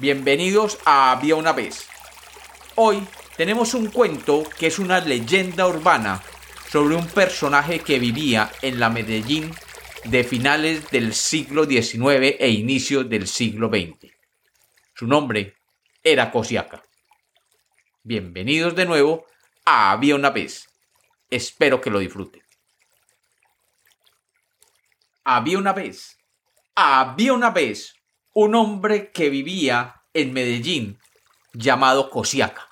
Bienvenidos a Había una vez. Hoy tenemos un cuento que es una leyenda urbana sobre un personaje que vivía en la Medellín de finales del siglo XIX e inicio del siglo XX. Su nombre era Cosiaca. Bienvenidos de nuevo a Había una vez. Espero que lo disfruten. Había una vez. Había una vez un hombre que vivía en Medellín llamado Cosiaca.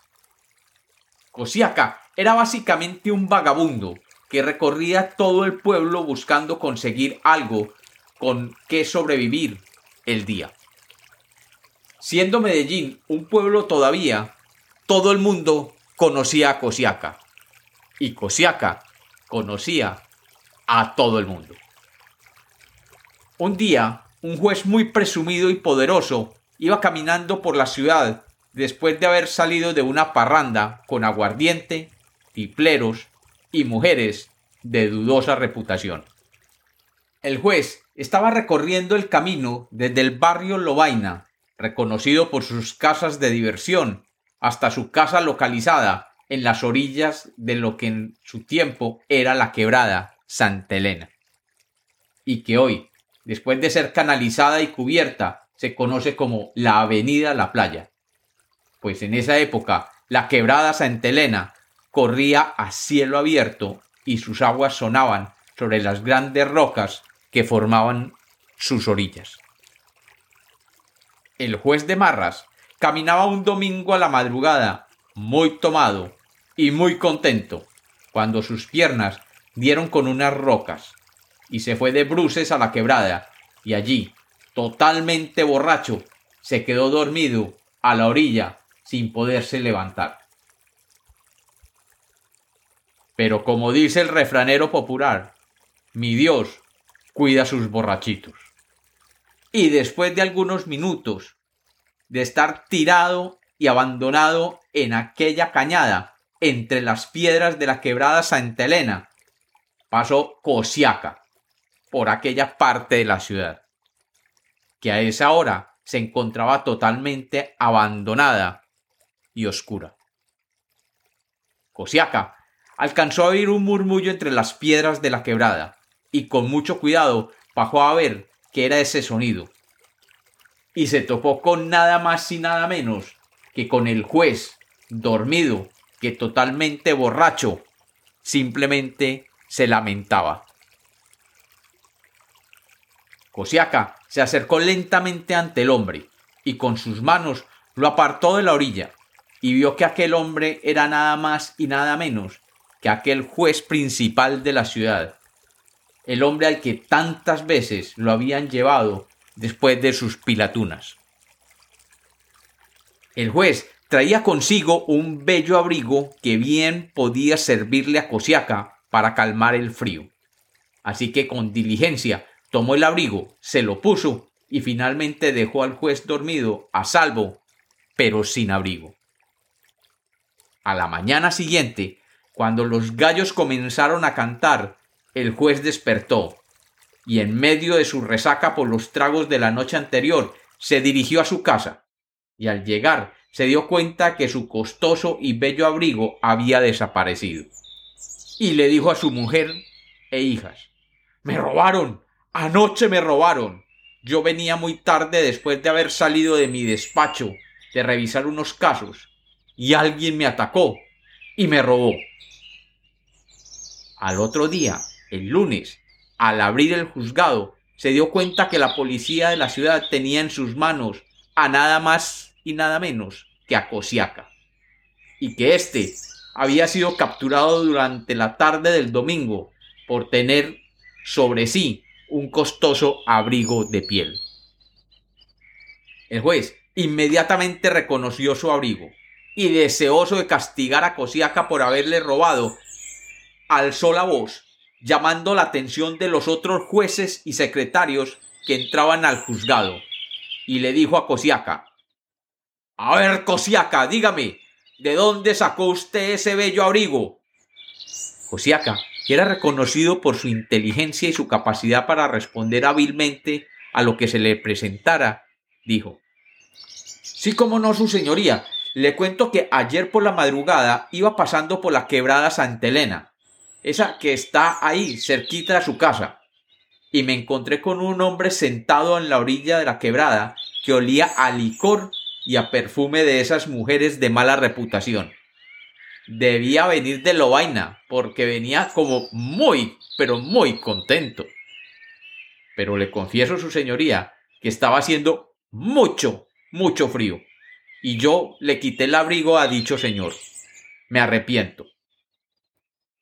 Cosiaca era básicamente un vagabundo que recorría todo el pueblo buscando conseguir algo con que sobrevivir el día. Siendo Medellín un pueblo todavía, todo el mundo conocía a Cosiaca y Cosiaca conocía a todo el mundo. Un día, un juez muy presumido y poderoso iba caminando por la ciudad después de haber salido de una parranda con aguardiente, tipleros y mujeres de dudosa reputación. El juez estaba recorriendo el camino desde el barrio Lobaina, reconocido por sus casas de diversión, hasta su casa localizada en las orillas de lo que en su tiempo era la quebrada Santa Elena, y que hoy, después de ser canalizada y cubierta, se conoce como la Avenida La Playa. Pues en esa época la quebrada Santa Elena corría a cielo abierto y sus aguas sonaban sobre las grandes rocas que formaban sus orillas. El juez de Marras caminaba un domingo a la madrugada, muy tomado y muy contento, cuando sus piernas dieron con unas rocas, y se fue de bruces a la quebrada, y allí, totalmente borracho, se quedó dormido a la orilla sin poderse levantar. Pero como dice el refranero popular, mi Dios cuida sus borrachitos. Y después de algunos minutos de estar tirado y abandonado en aquella cañada entre las piedras de la quebrada Santa Elena, pasó Cosiaca, por aquella parte de la ciudad, que a esa hora se encontraba totalmente abandonada y oscura. Cosiaca alcanzó a oír un murmullo entre las piedras de la quebrada, y con mucho cuidado bajó a ver qué era ese sonido. Y se topó con nada más y nada menos que con el juez, dormido, que totalmente borracho, simplemente se lamentaba. Cosiaca se acercó lentamente ante el hombre y con sus manos lo apartó de la orilla y vio que aquel hombre era nada más y nada menos que aquel juez principal de la ciudad, el hombre al que tantas veces lo habían llevado después de sus pilatunas. El juez traía consigo un bello abrigo que bien podía servirle a Cosiaca para calmar el frío. Así que con diligencia tomó el abrigo, se lo puso y finalmente dejó al juez dormido a salvo, pero sin abrigo. A la mañana siguiente, cuando los gallos comenzaron a cantar, el juez despertó y en medio de su resaca por los tragos de la noche anterior se dirigió a su casa y al llegar se dio cuenta que su costoso y bello abrigo había desaparecido. Y le dijo a su mujer e hijas Me robaron. Anoche me robaron. Yo venía muy tarde después de haber salido de mi despacho de revisar unos casos y alguien me atacó y me robó. Al otro día, el lunes, al abrir el juzgado, se dio cuenta que la policía de la ciudad tenía en sus manos a nada más y nada menos que a Cosiaca, y que éste había sido capturado durante la tarde del domingo por tener sobre sí un costoso abrigo de piel. El juez inmediatamente reconoció su abrigo y deseoso de castigar a Cosiaca por haberle robado, alzó la voz, llamando la atención de los otros jueces y secretarios que entraban al juzgado, y le dijo a Cosiaca A ver, Cosiaca, dígame, ¿de dónde sacó usted ese bello abrigo? Cosiaca que era reconocido por su inteligencia y su capacidad para responder hábilmente a lo que se le presentara, dijo Sí, como no, su señoría. Le cuento que ayer por la madrugada iba pasando por la quebrada Santa Elena, esa que está ahí, cerquita de su casa, y me encontré con un hombre sentado en la orilla de la quebrada que olía a licor y a perfume de esas mujeres de mala reputación. Debía venir de Lovaina, porque venía como muy, pero muy contento. Pero le confieso, su señoría, que estaba haciendo mucho, mucho frío, y yo le quité el abrigo a dicho señor. Me arrepiento.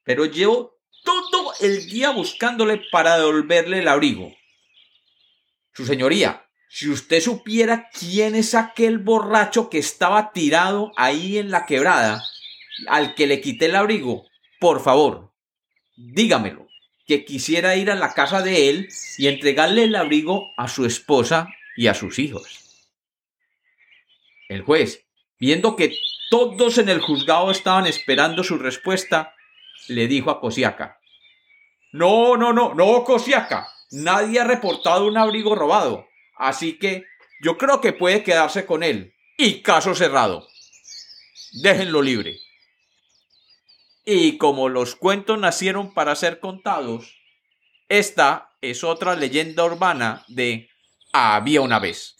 Pero llevo todo el día buscándole para devolverle el abrigo. Su señoría, si usted supiera quién es aquel borracho que estaba tirado ahí en la quebrada, al que le quité el abrigo, por favor, dígamelo, que quisiera ir a la casa de él y entregarle el abrigo a su esposa y a sus hijos. El juez, viendo que todos en el juzgado estaban esperando su respuesta, le dijo a Cosiaca, No, no, no, no, Cosiaca, nadie ha reportado un abrigo robado. Así que yo creo que puede quedarse con él. Y caso cerrado. Déjenlo libre. Y como los cuentos nacieron para ser contados, esta es otra leyenda urbana de Había una vez.